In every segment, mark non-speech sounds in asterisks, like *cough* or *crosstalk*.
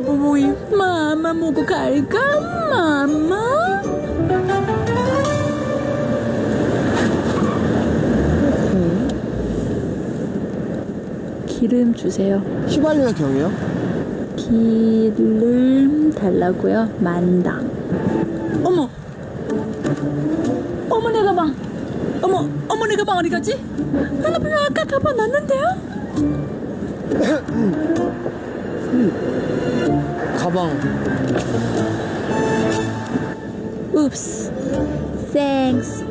보이 마마 먹고 갈까 마마 기름 주세요 휘발유가 경이요? 기름 달라고요 만당 어머 어머 내 가방 어머 어머 내 가방 어디 갔지? 하나님 아까 가방 놨는데요? *laughs* 가방 Oops. Thanks.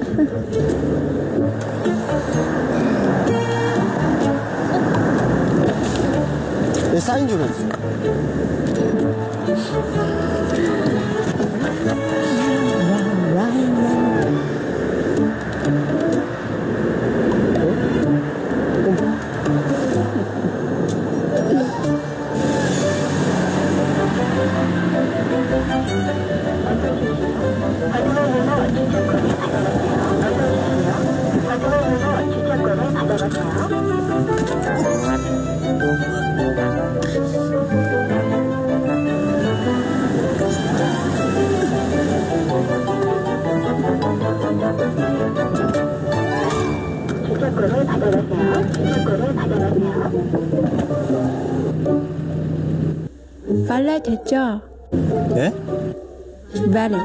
내 사인 좀 해주세 받아가세요. 받아가세요. 발레 됐죠? 예? 발레.